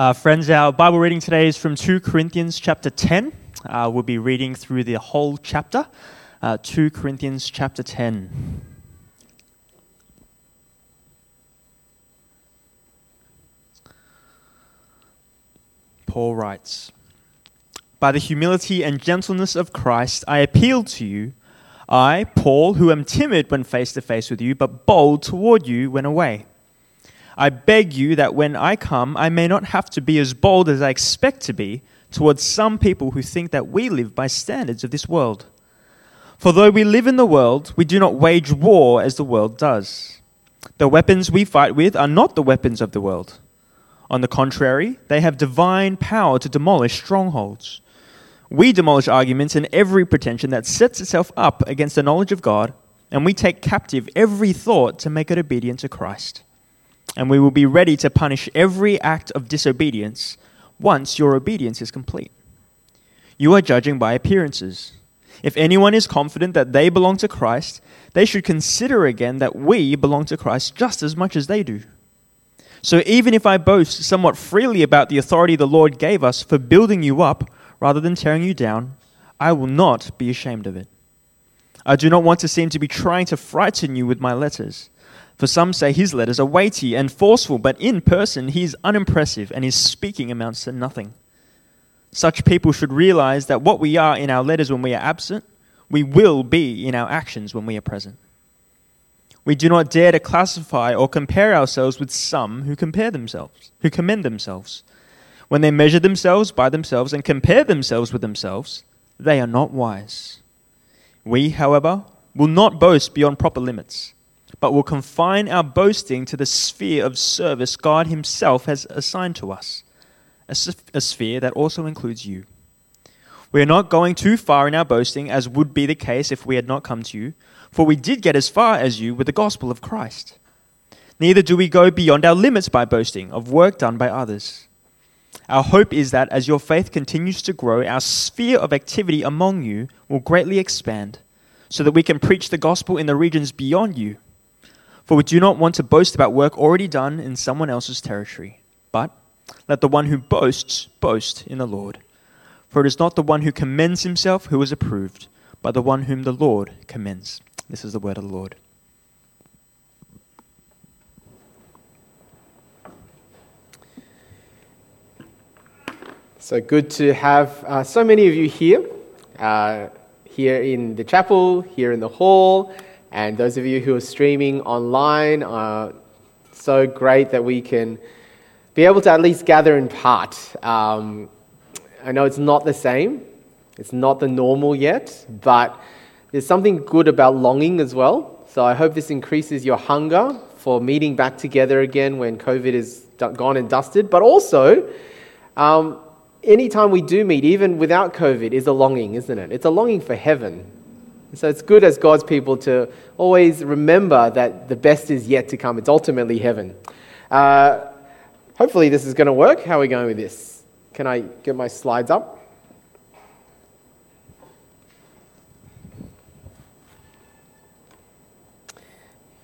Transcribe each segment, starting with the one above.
Uh, friends, our Bible reading today is from 2 Corinthians chapter 10. Uh, we'll be reading through the whole chapter. Uh, 2 Corinthians chapter 10. Paul writes By the humility and gentleness of Christ, I appeal to you. I, Paul, who am timid when face to face with you, but bold toward you when away. I beg you that when I come, I may not have to be as bold as I expect to be towards some people who think that we live by standards of this world. For though we live in the world, we do not wage war as the world does. The weapons we fight with are not the weapons of the world. On the contrary, they have divine power to demolish strongholds. We demolish arguments and every pretension that sets itself up against the knowledge of God, and we take captive every thought to make it obedient to Christ and we will be ready to punish every act of disobedience once your obedience is complete. You are judging by appearances. If anyone is confident that they belong to Christ, they should consider again that we belong to Christ just as much as they do. So even if I boast somewhat freely about the authority the Lord gave us for building you up rather than tearing you down, I will not be ashamed of it. I do not want to seem to be trying to frighten you with my letters. For some say his letters are weighty and forceful, but in person he is unimpressive and his speaking amounts to nothing. Such people should realize that what we are in our letters when we are absent, we will be in our actions when we are present. We do not dare to classify or compare ourselves with some who compare themselves, who commend themselves. When they measure themselves by themselves and compare themselves with themselves, they are not wise. We, however, will not boast beyond proper limits but will confine our boasting to the sphere of service God Himself has assigned to us, a, a sphere that also includes you. We are not going too far in our boasting, as would be the case if we had not come to you, for we did get as far as you with the gospel of Christ. Neither do we go beyond our limits by boasting of work done by others. Our hope is that as your faith continues to grow, our sphere of activity among you will greatly expand, so that we can preach the gospel in the regions beyond you. For we do not want to boast about work already done in someone else's territory, but let the one who boasts boast in the Lord. For it is not the one who commends himself who is approved, but the one whom the Lord commends. This is the word of the Lord. So good to have uh, so many of you here, uh, here in the chapel, here in the hall and those of you who are streaming online are so great that we can be able to at least gather in part. Um, I know it's not the same, it's not the normal yet, but there's something good about longing as well. So I hope this increases your hunger for meeting back together again when COVID is gone and dusted. But also, um, anytime we do meet, even without COVID, is a longing, isn't it? It's a longing for heaven. So it's good as God's people to always remember that the best is yet to come. It's ultimately heaven. Uh, hopefully, this is going to work. How are we going with this? Can I get my slides up?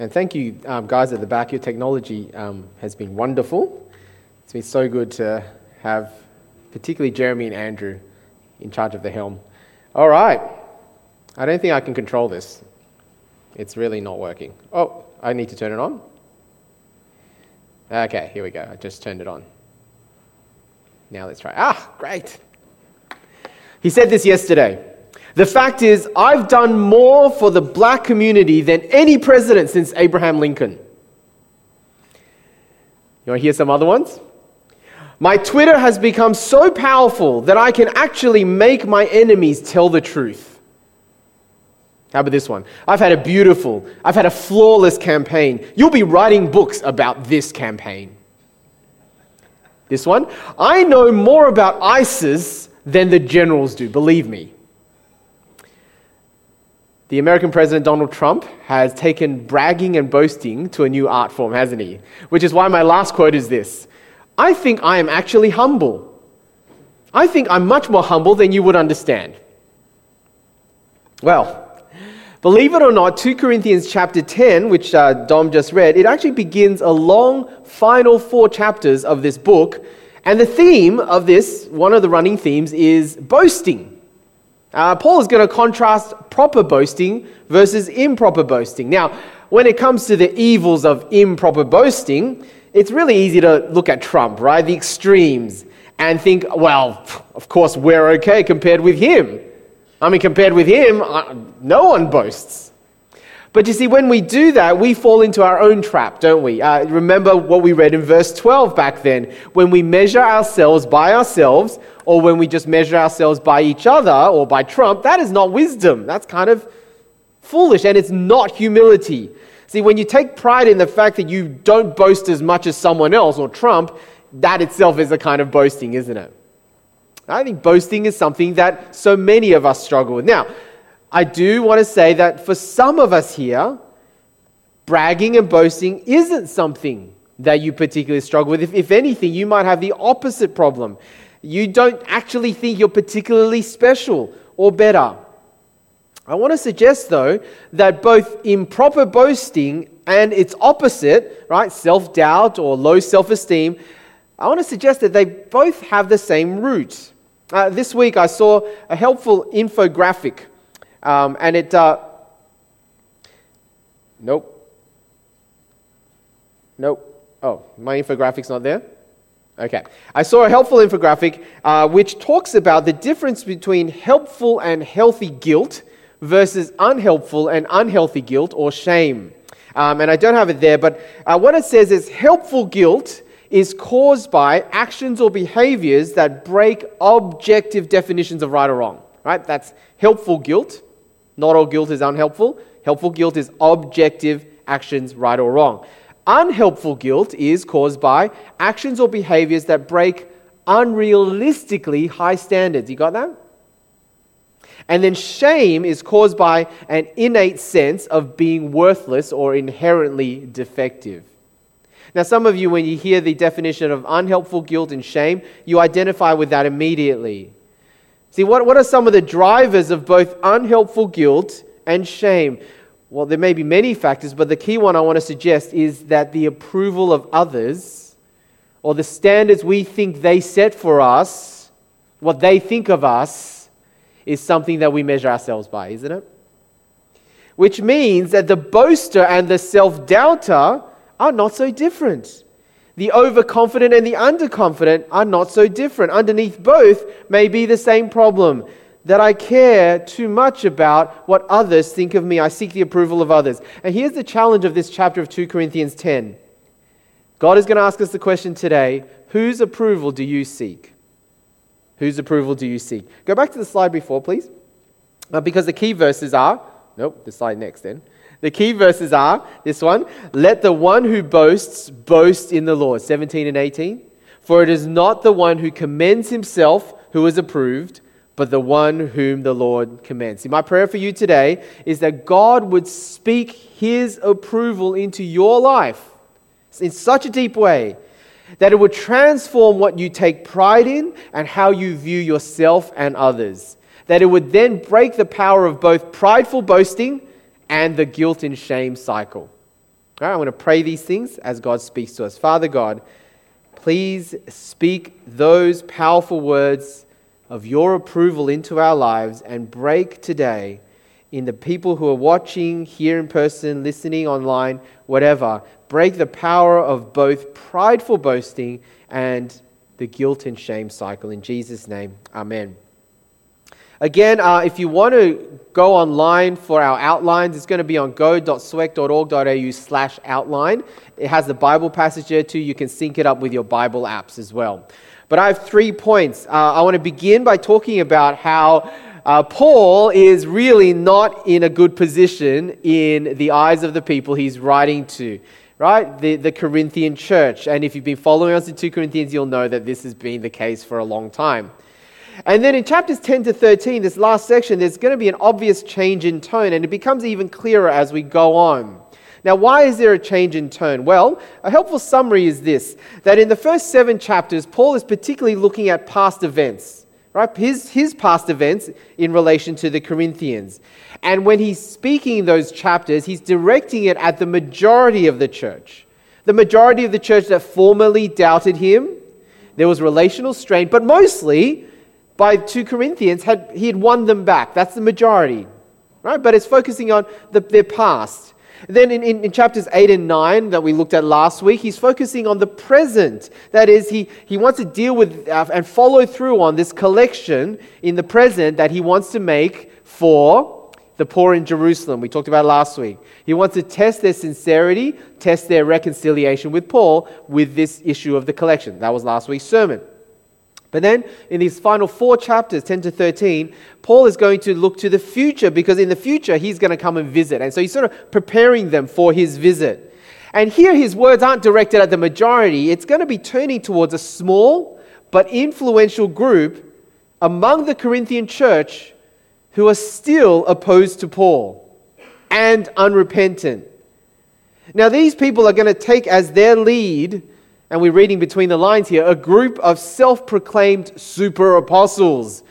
And thank you, um, guys at the back. Your technology um, has been wonderful. It's been so good to have, particularly Jeremy and Andrew, in charge of the helm. All right. I don't think I can control this. It's really not working. Oh, I need to turn it on? Okay, here we go. I just turned it on. Now let's try. Ah, great. He said this yesterday. The fact is, I've done more for the black community than any president since Abraham Lincoln. You want to hear some other ones? My Twitter has become so powerful that I can actually make my enemies tell the truth. How about this one? I've had a beautiful, I've had a flawless campaign. You'll be writing books about this campaign. This one, I know more about ISIS than the generals do, believe me. The American President Donald Trump has taken bragging and boasting to a new art form, hasn't he? Which is why my last quote is this I think I am actually humble. I think I'm much more humble than you would understand. Well, Believe it or not, 2 Corinthians chapter 10, which uh, Dom just read, it actually begins a long final four chapters of this book, And the theme of this, one of the running themes, is boasting. Uh, Paul is going to contrast proper boasting versus improper boasting. Now, when it comes to the evils of improper boasting, it's really easy to look at Trump, right? The extremes, and think, well, of course, we're okay compared with him. I mean, compared with him, uh, no one boasts. But you see, when we do that, we fall into our own trap, don't we? Uh, remember what we read in verse 12 back then. When we measure ourselves by ourselves, or when we just measure ourselves by each other or by Trump, that is not wisdom. That's kind of foolish, and it's not humility. See, when you take pride in the fact that you don't boast as much as someone else or Trump, that itself is a kind of boasting, isn't it? I think boasting is something that so many of us struggle with. Now, I do want to say that for some of us here, bragging and boasting isn't something that you particularly struggle with. If, if anything, you might have the opposite problem. You don't actually think you're particularly special or better. I want to suggest, though, that both improper boasting and its opposite, right, self doubt or low self esteem, I want to suggest that they both have the same root. Uh, this week I saw a helpful infographic, um, and it. Uh, nope. Nope. Oh, my infographic's not there? Okay. I saw a helpful infographic uh, which talks about the difference between helpful and healthy guilt versus unhelpful and unhealthy guilt or shame. Um, and I don't have it there, but uh, what it says is helpful guilt is caused by actions or behaviors that break objective definitions of right or wrong. Right? That's helpful guilt. Not all guilt is unhelpful. Helpful guilt is objective actions, right or wrong. Unhelpful guilt is caused by actions or behaviors that break unrealistically high standards. You got that? And then shame is caused by an innate sense of being worthless or inherently defective. Now, some of you, when you hear the definition of unhelpful guilt and shame, you identify with that immediately. See, what, what are some of the drivers of both unhelpful guilt and shame? Well, there may be many factors, but the key one I want to suggest is that the approval of others, or the standards we think they set for us, what they think of us, is something that we measure ourselves by, isn't it? Which means that the boaster and the self doubter are not so different. The overconfident and the underconfident are not so different. Underneath both may be the same problem that I care too much about what others think of me. I seek the approval of others. And here's the challenge of this chapter of 2 Corinthians 10. God is going to ask us the question today whose approval do you seek? Whose approval do you seek? Go back to the slide before, please. Uh, because the key verses are, nope, the slide next then. The key verses are this one let the one who boasts boast in the Lord, 17 and 18. For it is not the one who commends himself who is approved, but the one whom the Lord commends. See, my prayer for you today is that God would speak his approval into your life in such a deep way that it would transform what you take pride in and how you view yourself and others. That it would then break the power of both prideful boasting and the guilt and shame cycle. All right, I'm going to pray these things as God speaks to us. Father God, please speak those powerful words of your approval into our lives and break today in the people who are watching here in person, listening online, whatever, break the power of both prideful boasting and the guilt and shame cycle. In Jesus' name, amen. Again, uh, if you want to go online for our outlines, it's going to be on go.swec.org.au slash outline. It has the Bible passage there too. You can sync it up with your Bible apps as well. But I have three points. Uh, I want to begin by talking about how uh, Paul is really not in a good position in the eyes of the people he's writing to right? The, the Corinthian church. And if you've been following us in 2 Corinthians, you'll know that this has been the case for a long time. And then in chapters 10 to 13, this last section, there's going to be an obvious change in tone, and it becomes even clearer as we go on. Now, why is there a change in tone? Well, a helpful summary is this that in the first seven chapters, Paul is particularly looking at past events right? His, his past events in relation to the Corinthians. And when he's speaking those chapters, he's directing it at the majority of the church. The majority of the church that formerly doubted him, There was relational strain, but mostly by 2 Corinthians, had, he had won them back. That's the majority, right? But it's focusing on the, their past. Then in, in, in, chapters 8 and 9 that we looked at last week, he's focusing on the present. That is, he, he wants to deal with uh, and follow through on this collection in the present that he wants to make for the poor in Jerusalem. We talked about last week. He wants to test their sincerity, test their reconciliation with Paul with this issue of the collection. That was last week's sermon. But then in these final four chapters, 10 to 13, Paul is going to look to the future because in the future he's going to come and visit. And so he's sort of preparing them for his visit. And here his words aren't directed at the majority, it's going to be turning towards a small but influential group among the Corinthian church who are still opposed to Paul and unrepentant. Now, these people are going to take as their lead and we're reading between the lines here, a group of self proclaimed super apostles.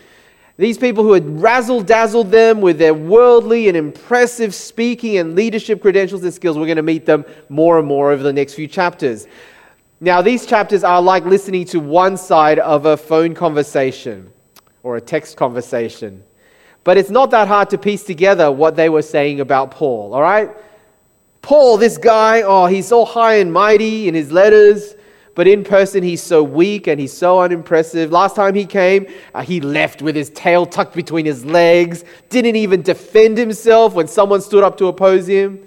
These people who had razzle dazzled them with their worldly and impressive speaking and leadership credentials and skills. We're going to meet them more and more over the next few chapters. Now, these chapters are like listening to one side of a phone conversation or a text conversation. But it's not that hard to piece together what they were saying about Paul, all right? Paul, this guy, oh, he's so high and mighty in his letters. But in person, he's so weak and he's so unimpressive. Last time he came, uh, he left with his tail tucked between his legs, didn't even defend himself when someone stood up to oppose him.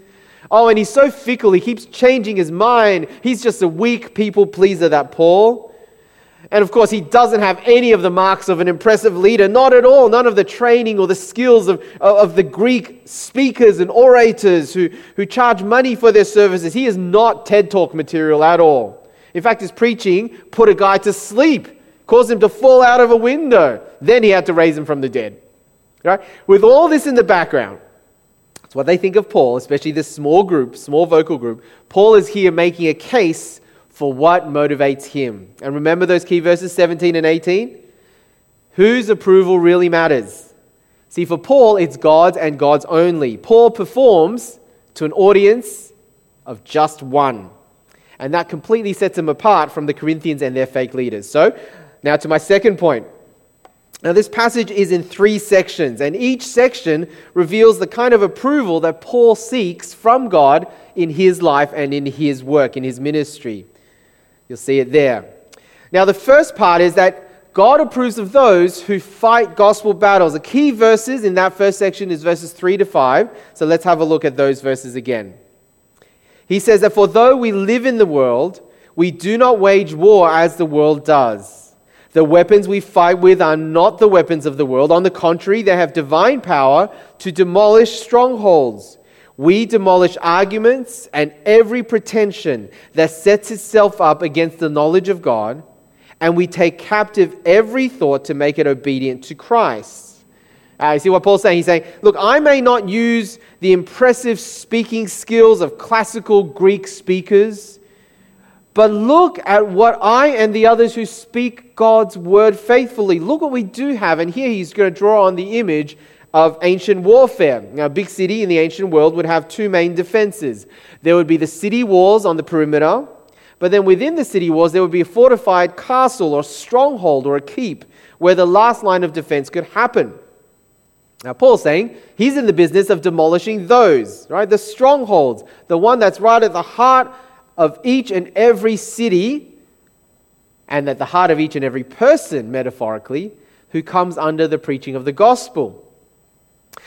Oh, and he's so fickle, he keeps changing his mind. He's just a weak people pleaser, that Paul. And of course, he doesn't have any of the marks of an impressive leader, not at all. None of the training or the skills of, of the Greek speakers and orators who, who charge money for their services. He is not TED Talk material at all. In fact, his preaching put a guy to sleep, caused him to fall out of a window. Then he had to raise him from the dead. Right? With all this in the background, that's what they think of Paul, especially this small group, small vocal group. Paul is here making a case for what motivates him. And remember those key verses 17 and 18? Whose approval really matters? See, for Paul, it's God's and God's only. Paul performs to an audience of just one. And that completely sets them apart from the Corinthians and their fake leaders. So, now to my second point. Now, this passage is in three sections, and each section reveals the kind of approval that Paul seeks from God in his life and in his work, in his ministry. You'll see it there. Now, the first part is that God approves of those who fight gospel battles. The key verses in that first section is verses 3 to 5. So let's have a look at those verses again. He says that for though we live in the world, we do not wage war as the world does. The weapons we fight with are not the weapons of the world. On the contrary, they have divine power to demolish strongholds. We demolish arguments and every pretension that sets itself up against the knowledge of God, and we take captive every thought to make it obedient to Christ. Uh, you see what Paul's saying? He's saying, Look, I may not use the impressive speaking skills of classical Greek speakers, but look at what I and the others who speak God's word faithfully. Look what we do have. And here he's going to draw on the image of ancient warfare. Now, a big city in the ancient world would have two main defenses there would be the city walls on the perimeter, but then within the city walls, there would be a fortified castle or stronghold or a keep where the last line of defense could happen. Now, Paul's saying he's in the business of demolishing those, right? The strongholds, the one that's right at the heart of each and every city, and at the heart of each and every person, metaphorically, who comes under the preaching of the gospel.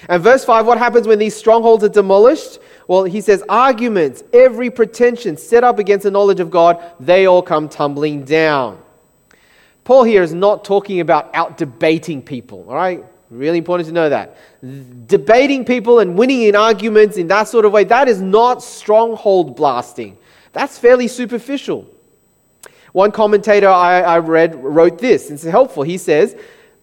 And verse 5, what happens when these strongholds are demolished? Well, he says, arguments, every pretension set up against the knowledge of God, they all come tumbling down. Paul here is not talking about out debating people, all right? Really important to know that. Debating people and winning in arguments in that sort of way, that is not stronghold blasting. That's fairly superficial. One commentator I, I read wrote this, and it's helpful. He says,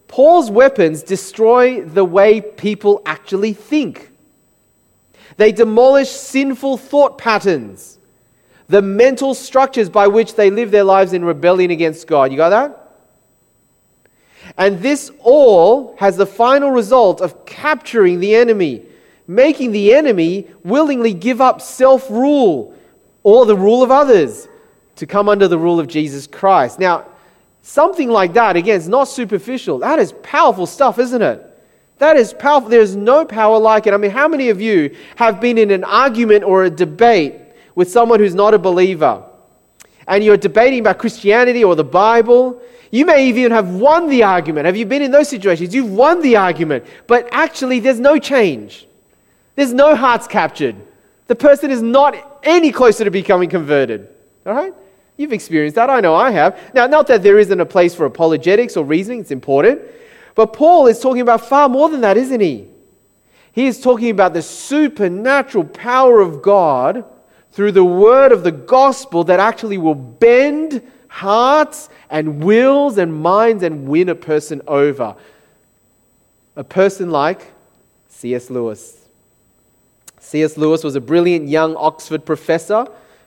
Paul's weapons destroy the way people actually think. They demolish sinful thought patterns, the mental structures by which they live their lives in rebellion against God. You got that? And this all has the final result of capturing the enemy, making the enemy willingly give up self rule or the rule of others to come under the rule of Jesus Christ. Now, Something like that, again, it's not superficial. That is powerful stuff, isn't it? That is powerful. There's no power like it. I mean, how many of you have been in an argument or a debate with someone who's not a believer? And you're debating about Christianity or the Bible. You may even have won the argument. Have you been in those situations? You've won the argument, but actually, there's no change. There's no hearts captured. The person is not any closer to becoming converted. All right? You've experienced that. I know I have. Now, not that there isn't a place for apologetics or reasoning, it's important. But Paul is talking about far more than that, isn't he? He is talking about the supernatural power of God through the word of the gospel that actually will bend hearts and wills and minds and win a person over. A person like C.S. Lewis. C.S. Lewis was a brilliant young Oxford professor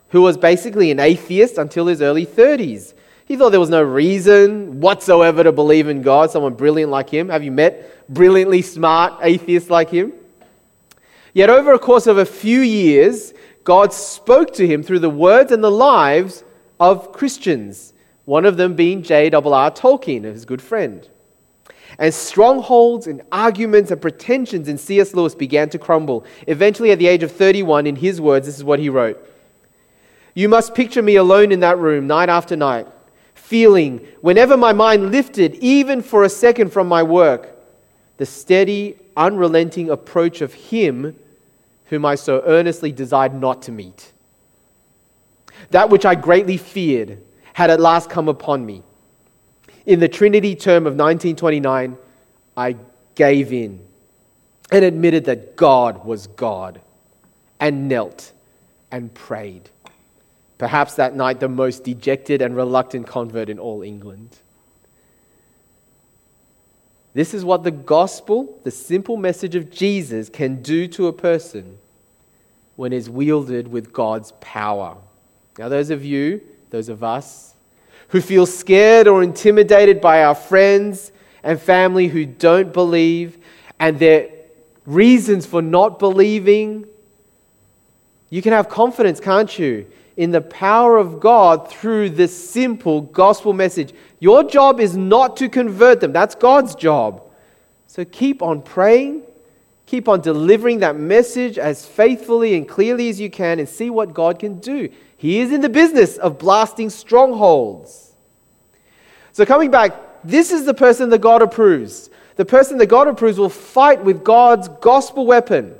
who was basically an atheist until his early 30s. He thought there was no reason whatsoever to believe in God, someone brilliant like him. Have you met brilliantly smart atheists like him? Yet, over a course of a few years, God spoke to him through the words and the lives of Christians, one of them being J.R.R. Tolkien, his good friend. And strongholds and arguments and pretensions in C.S. Lewis began to crumble. Eventually, at the age of 31, in his words, this is what he wrote You must picture me alone in that room night after night feeling, whenever my mind lifted, even for a second from my work, the steady, unrelenting approach of Him whom I so earnestly desired not to meet. That which I greatly feared had at last come upon me. In the Trinity term of 1929, I gave in and admitted that God was God and knelt and prayed. Perhaps that night, the most dejected and reluctant convert in all England. This is what the gospel, the simple message of Jesus, can do to a person when it's wielded with God's power. Now, those of you, those of us, who feel scared or intimidated by our friends and family who don't believe and their reasons for not believing, you can have confidence, can't you? in the power of God through this simple gospel message. Your job is not to convert them, that's God's job. So keep on praying, keep on delivering that message as faithfully and clearly as you can, and see what God can do. He is in the business of blasting strongholds. So, coming back, this is the person that God approves. The person that God approves will fight with God's gospel weapon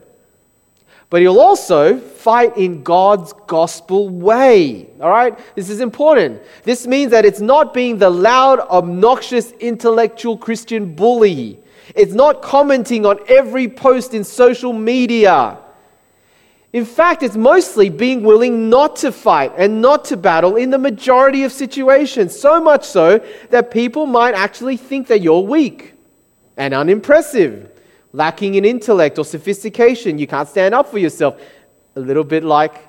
but he'll also fight in God's gospel way. All right? This is important. This means that it's not being the loud, obnoxious, intellectual Christian bully. It's not commenting on every post in social media. In fact, it's mostly being willing not to fight and not to battle in the majority of situations. So much so that people might actually think that you're weak and unimpressive lacking in intellect or sophistication. You can't stand up for yourself. A little bit like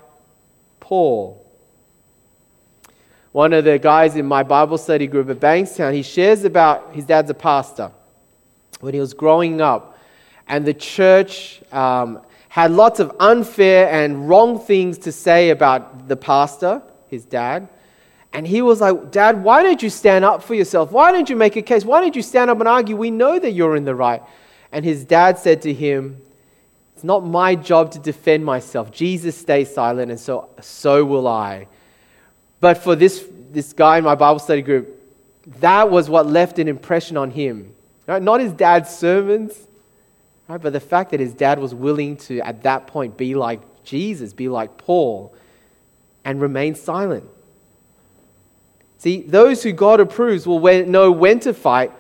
Paul. One of the guys in my Bible study group at Bankstown, he shares about his dad's a pastor. When he was growing up, and the church um, had lots of unfair and wrong things to say about the pastor, his dad. And he was like, Dad, why don't you stand up for yourself? Why don't you make a case? Why don't you stand up and argue? We know that you're in the right. And his dad said to him, It's not my job to defend myself. Jesus stays silent, and so, so will I. But for this, this guy in my Bible study group, that was what left an impression on him. Right? Not his dad's sermons, right? but the fact that his dad was willing to, at that point, be like Jesus, be like Paul, and remain silent. See, those who God approves will know when to fight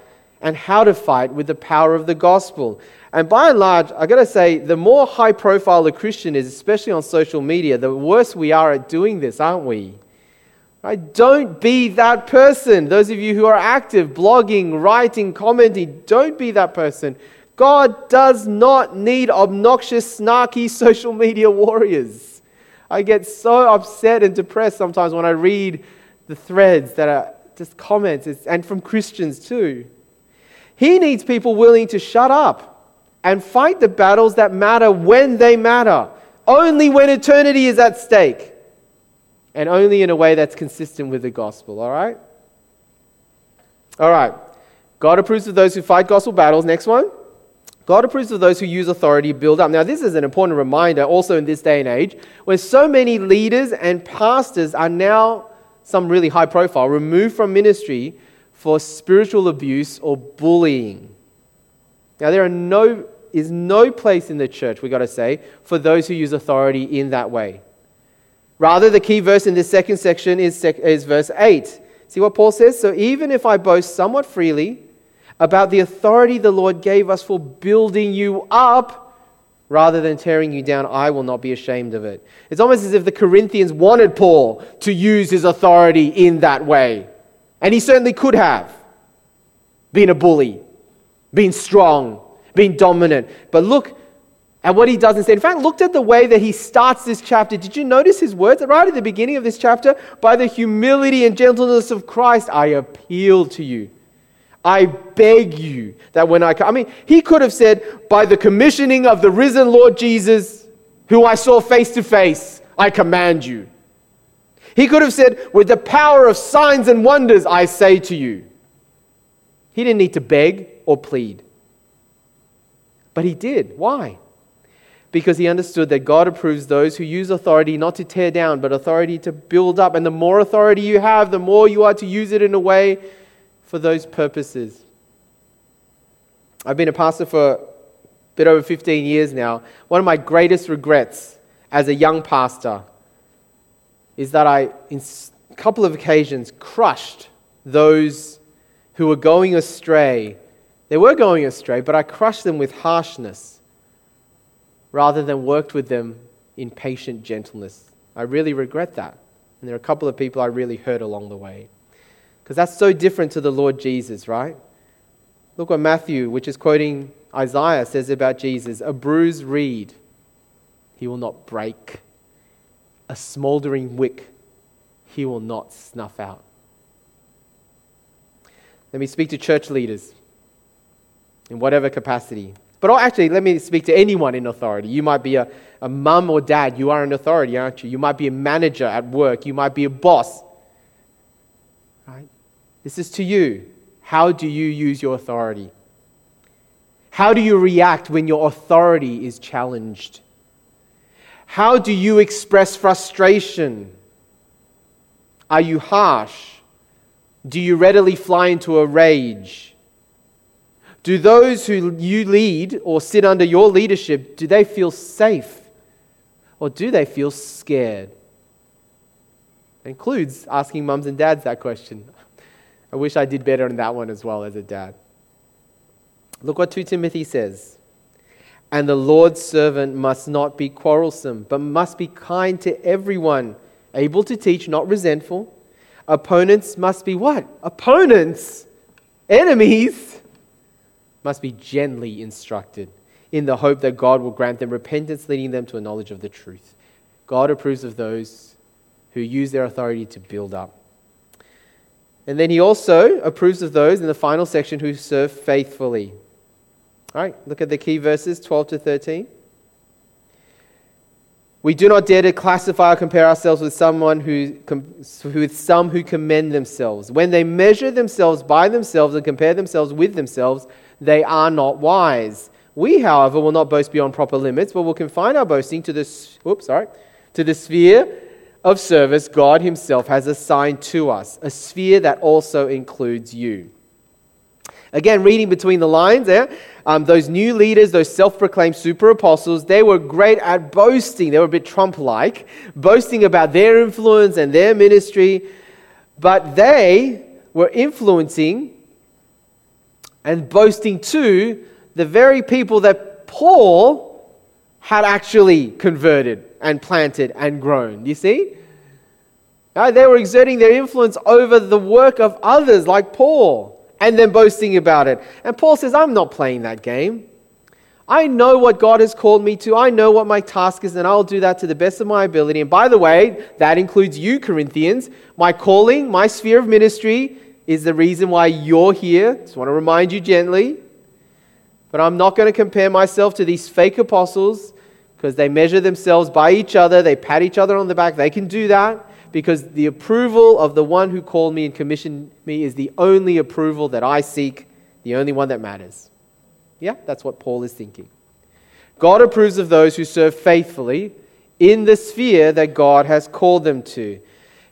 and how to fight with the power of the gospel. And by and large, I've got to say, the more high profile a Christian is, especially on social media, the worse we are at doing this, aren't we? Right? Don't be that person. Those of you who are active, blogging, writing, commenting, don't be that person. God does not need obnoxious, snarky social media warriors. I get so upset and depressed sometimes when I read the threads that are just comments, and from Christians too. He needs people willing to shut up and fight the battles that matter when they matter, only when eternity is at stake, and only in a way that's consistent with the gospel, all right? All right. God approves of those who fight gospel battles. Next one. God approves of those who use authority build up. Now, this is an important reminder also in this day and age where so many leaders and pastors are now, some really high profile, removed from ministry for spiritual abuse or bullying. Now, there are no, is no place in the church, we've got to say, for those who use authority in that way. Rather, the key verse in this second section is, sec- is verse 8. See what Paul says? So, even if I boast somewhat freely, about the authority the Lord gave us for building you up rather than tearing you down, I will not be ashamed of it. It's almost as if the Corinthians wanted Paul to use his authority in that way. And he certainly could have been a bully, been strong, been dominant. But look at what he does instead. In fact, looked at the way that he starts this chapter. Did you notice his words right at the beginning of this chapter? By the humility and gentleness of Christ, I appeal to you. I beg you that when I come, I mean, he could have said, by the commissioning of the risen Lord Jesus, who I saw face to face, I command you. He could have said, with the power of signs and wonders, I say to you. He didn't need to beg or plead. But he did. Why? Because he understood that God approves those who use authority not to tear down, but authority to build up. And the more authority you have, the more you are to use it in a way for those purposes. I've been a pastor for a bit over 15 years now. One of my greatest regrets as a young pastor is that I, in a couple of occasions, crushed those who were going astray. They were going astray, but I crushed them with harshness rather than worked with them in patient gentleness. I really regret that. And there are a couple of people I really hurt along the way. Because that's so different to the Lord Jesus, right? Look what Matthew, which is quoting Isaiah, says about Jesus a bruised reed he will not break, a smoldering wick he will not snuff out. Let me speak to church leaders in whatever capacity. But actually, let me speak to anyone in authority. You might be a, a mum or dad. You are an authority, aren't you? You might be a manager at work. You might be a boss. This is to you. How do you use your authority? How do you react when your authority is challenged? How do you express frustration? Are you harsh? Do you readily fly into a rage? Do those who you lead or sit under your leadership, do they feel safe? Or do they feel scared? It includes asking mums and dads that question. I wish I did better on that one as well as a dad. Look what 2 Timothy says. And the Lord's servant must not be quarrelsome, but must be kind to everyone, able to teach, not resentful. Opponents must be what? Opponents, enemies, must be gently instructed in the hope that God will grant them repentance, leading them to a knowledge of the truth. God approves of those who use their authority to build up. And then he also approves of those in the final section who serve faithfully. All right, look at the key verses 12 to 13. We do not dare to classify or compare ourselves with someone who, with some who commend themselves. When they measure themselves by themselves and compare themselves with themselves, they are not wise. We, however, will not boast beyond proper limits, but will confine our boasting to the, oops, sorry, to the sphere of service God Himself has assigned to us, a sphere that also includes you. Again, reading between the lines there, um, those new leaders, those self proclaimed super apostles, they were great at boasting. They were a bit Trump like, boasting about their influence and their ministry, but they were influencing and boasting to the very people that Paul had actually converted and planted and grown. You see? Uh, they were exerting their influence over the work of others, like Paul, and then boasting about it. And Paul says, I'm not playing that game. I know what God has called me to. I know what my task is, and I'll do that to the best of my ability. And by the way, that includes you, Corinthians. My calling, my sphere of ministry is the reason why you're here. Just want to remind you gently. But I'm not going to compare myself to these fake apostles because they measure themselves by each other, they pat each other on the back. They can do that. because the approval of the one who called me and commissioned me is the only approval that I seek, the only one that matters. Yeah, that's what Paul is thinking. God approves of those who serve faithfully in the sphere that God has called them to.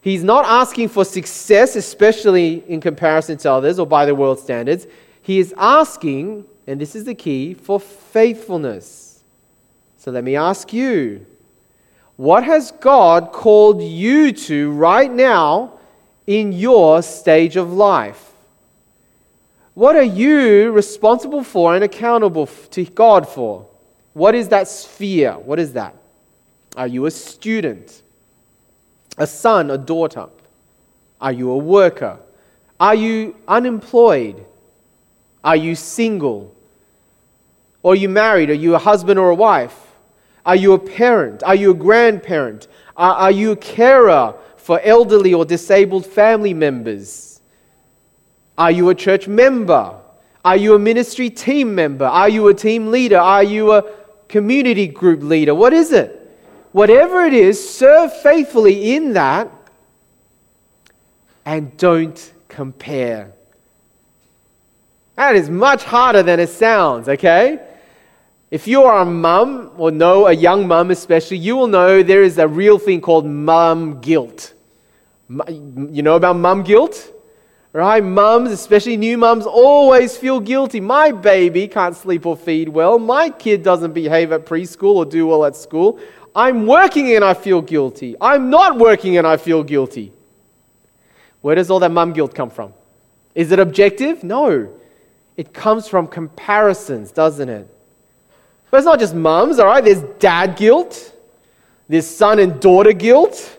He's not asking for success, especially in comparison to others or by the world standards. He is asking, and this is the key, for faithfulness. So let me ask you what has God called you to right now in your stage of life? What are you responsible for and accountable to God for? What is that sphere? What is that? Are you a student? A son, a daughter? Are you a worker? Are you unemployed? Are you single? Are you married? Are you a husband or a wife? Are you a parent? Are you a grandparent? Are, are you a carer for elderly or disabled family members? Are you a church member? Are you a ministry team member? Are you a team leader? Are you a community group leader? What is it? Whatever it is, serve faithfully in that and don't compare. That is much harder than it sounds, okay? If you are a mum, or know a young mum especially, you will know there is a real thing called mum guilt. You know about mum guilt? Right? Mums, especially new mums, always feel guilty. My baby can't sleep or feed well. My kid doesn't behave at preschool or do well at school. I'm working and I feel guilty. I'm not working and I feel guilty. Where does all that mum guilt come from? Is it objective? No. It comes from comparisons, doesn't it? But it's not just mums, all right? There's dad guilt, there's son and daughter guilt,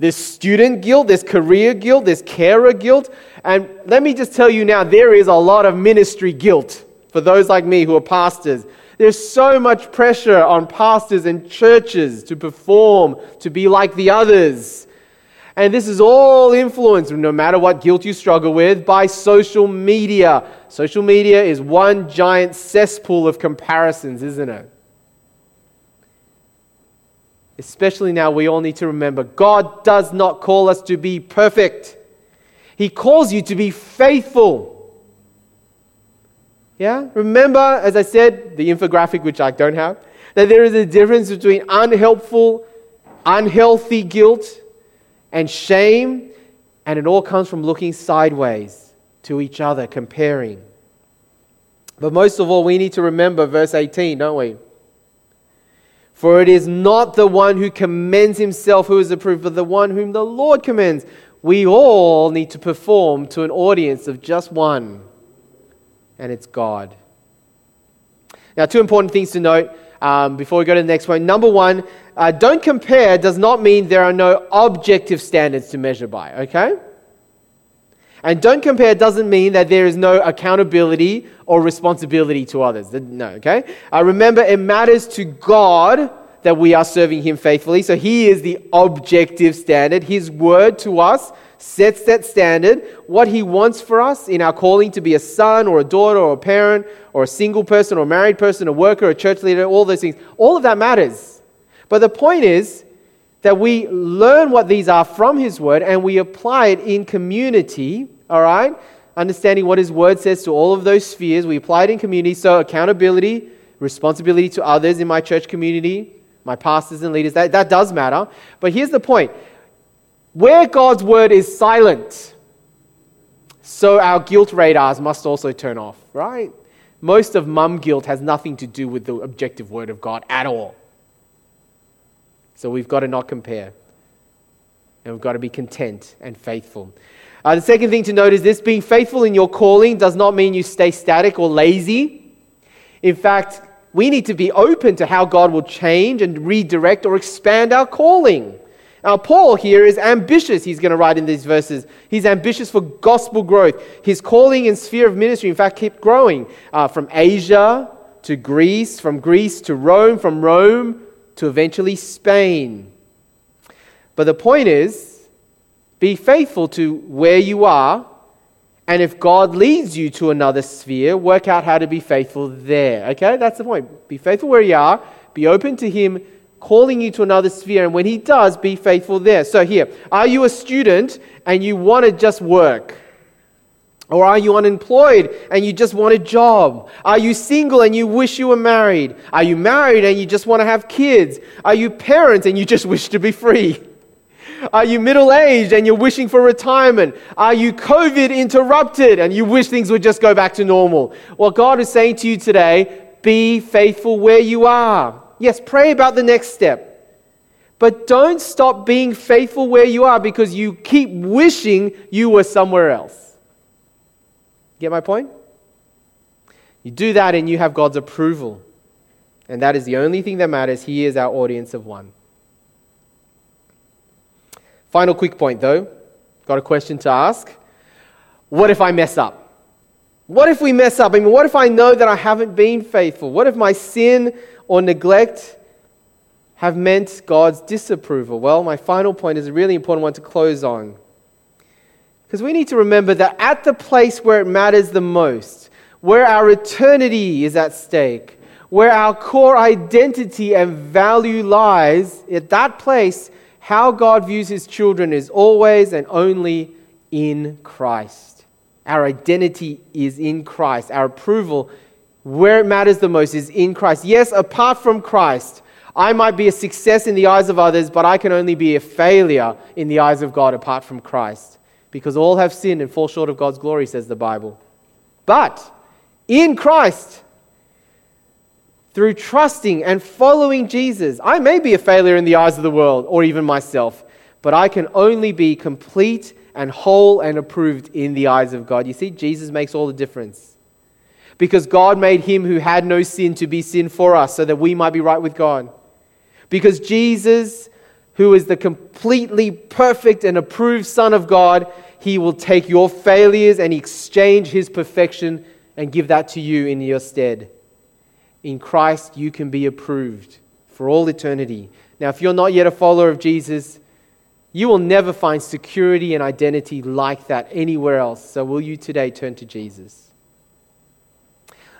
there's student guilt, there's career guilt, there's carer guilt. And let me just tell you now, there is a lot of ministry guilt for those like me who are pastors. There's so much pressure on pastors and churches to perform, to be like the others. And this is all influenced, no matter what guilt you struggle with, by social media. Social media is one giant cesspool of comparisons, isn't it? Especially now, we all need to remember God does not call us to be perfect, He calls you to be faithful. Yeah? Remember, as I said, the infographic, which I don't have, that there is a difference between unhelpful, unhealthy guilt and shame, and it all comes from looking sideways to each other, comparing. But most of all, we need to remember verse 18, don't we? For it is not the one who commends himself who is approved, but the one whom the Lord commends. We all need to perform to an audience of just one, and it's God. Now, two important things to note um, before we go to the next one. Number one, uh, don't compare does not mean there are no objective standards to measure by, okay? And don't compare doesn't mean that there is no accountability or responsibility to others. No, okay? Uh, remember, it matters to God that we are serving Him faithfully. So He is the objective standard. His word to us sets that standard. What He wants for us in our calling to be a son or a daughter or a parent or a single person or a married person, a worker, a church leader, all those things, all of that matters. But the point is that we learn what these are from His Word and we apply it in community, all right? Understanding what His Word says to all of those spheres, we apply it in community. So, accountability, responsibility to others in my church community, my pastors and leaders, that, that does matter. But here's the point where God's Word is silent, so our guilt radars must also turn off, right? Most of mum guilt has nothing to do with the objective Word of God at all. So we've got to not compare. And we've got to be content and faithful. Uh, the second thing to note is this being faithful in your calling does not mean you stay static or lazy. In fact, we need to be open to how God will change and redirect or expand our calling. Now, Paul here is ambitious, he's going to write in these verses. He's ambitious for gospel growth. His calling and sphere of ministry, in fact, kept growing uh, from Asia to Greece, from Greece to Rome, from Rome to eventually Spain. But the point is be faithful to where you are, and if God leads you to another sphere, work out how to be faithful there. Okay? That's the point. Be faithful where you are, be open to Him calling you to another sphere. And when He does, be faithful there. So, here, are you a student and you want to just work? Or are you unemployed and you just want a job? Are you single and you wish you were married? Are you married and you just want to have kids? Are you parents and you just wish to be free? Are you middle aged and you're wishing for retirement? Are you COVID interrupted and you wish things would just go back to normal? Well, God is saying to you today be faithful where you are. Yes, pray about the next step. But don't stop being faithful where you are because you keep wishing you were somewhere else. Get my point? You do that and you have God's approval. And that is the only thing that matters. He is our audience of one. Final quick point though. Got a question to ask. What if I mess up? What if we mess up? I mean, what if I know that I haven't been faithful? What if my sin or neglect have meant God's disapproval? Well, my final point is a really important one to close on. Because we need to remember that at the place where it matters the most, where our eternity is at stake, where our core identity and value lies, at that place, how God views his children is always and only in Christ. Our identity is in Christ. Our approval, where it matters the most, is in Christ. Yes, apart from Christ, I might be a success in the eyes of others, but I can only be a failure in the eyes of God apart from Christ because all have sinned and fall short of God's glory, says the Bible. But in Christ, through trusting and following Jesus, I may be a failure in the eyes of the world or even myself, but I can only be complete and whole and approved in the eyes of God. You see, Jesus makes all the difference. Because God made him who had no sin to be sin for us so that we might be right with God. Because Jesus who is the completely perfect and approved Son of God, he will take your failures and exchange his perfection and give that to you in your stead. In Christ, you can be approved for all eternity. Now, if you're not yet a follower of Jesus, you will never find security and identity like that anywhere else. So, will you today turn to Jesus?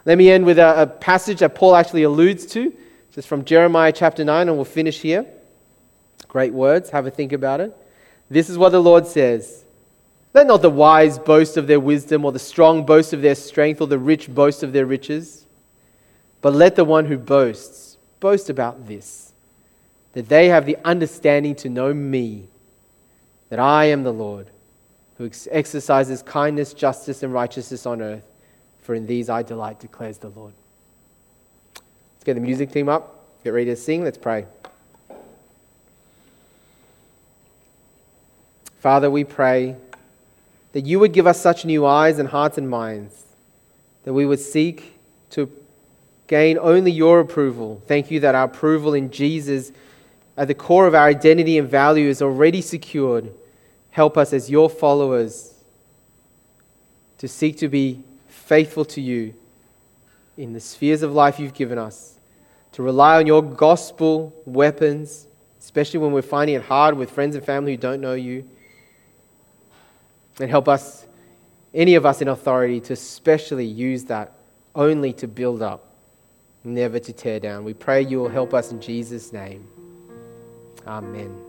Let me end with a, a passage that Paul actually alludes to, just from Jeremiah chapter 9, and we'll finish here. Great words. Have a think about it. This is what the Lord says Let not the wise boast of their wisdom, or the strong boast of their strength, or the rich boast of their riches, but let the one who boasts boast about this that they have the understanding to know me, that I am the Lord, who exercises kindness, justice, and righteousness on earth. For in these I delight, declares the Lord. Let's get the music team up. Get ready to sing. Let's pray. Father, we pray that you would give us such new eyes and hearts and minds that we would seek to gain only your approval. Thank you that our approval in Jesus at the core of our identity and value is already secured. Help us as your followers to seek to be faithful to you in the spheres of life you've given us, to rely on your gospel weapons, especially when we're finding it hard with friends and family who don't know you and help us, any of us in authority, to especially use that only to build up, never to tear down. We pray you will help us in Jesus' name. Amen.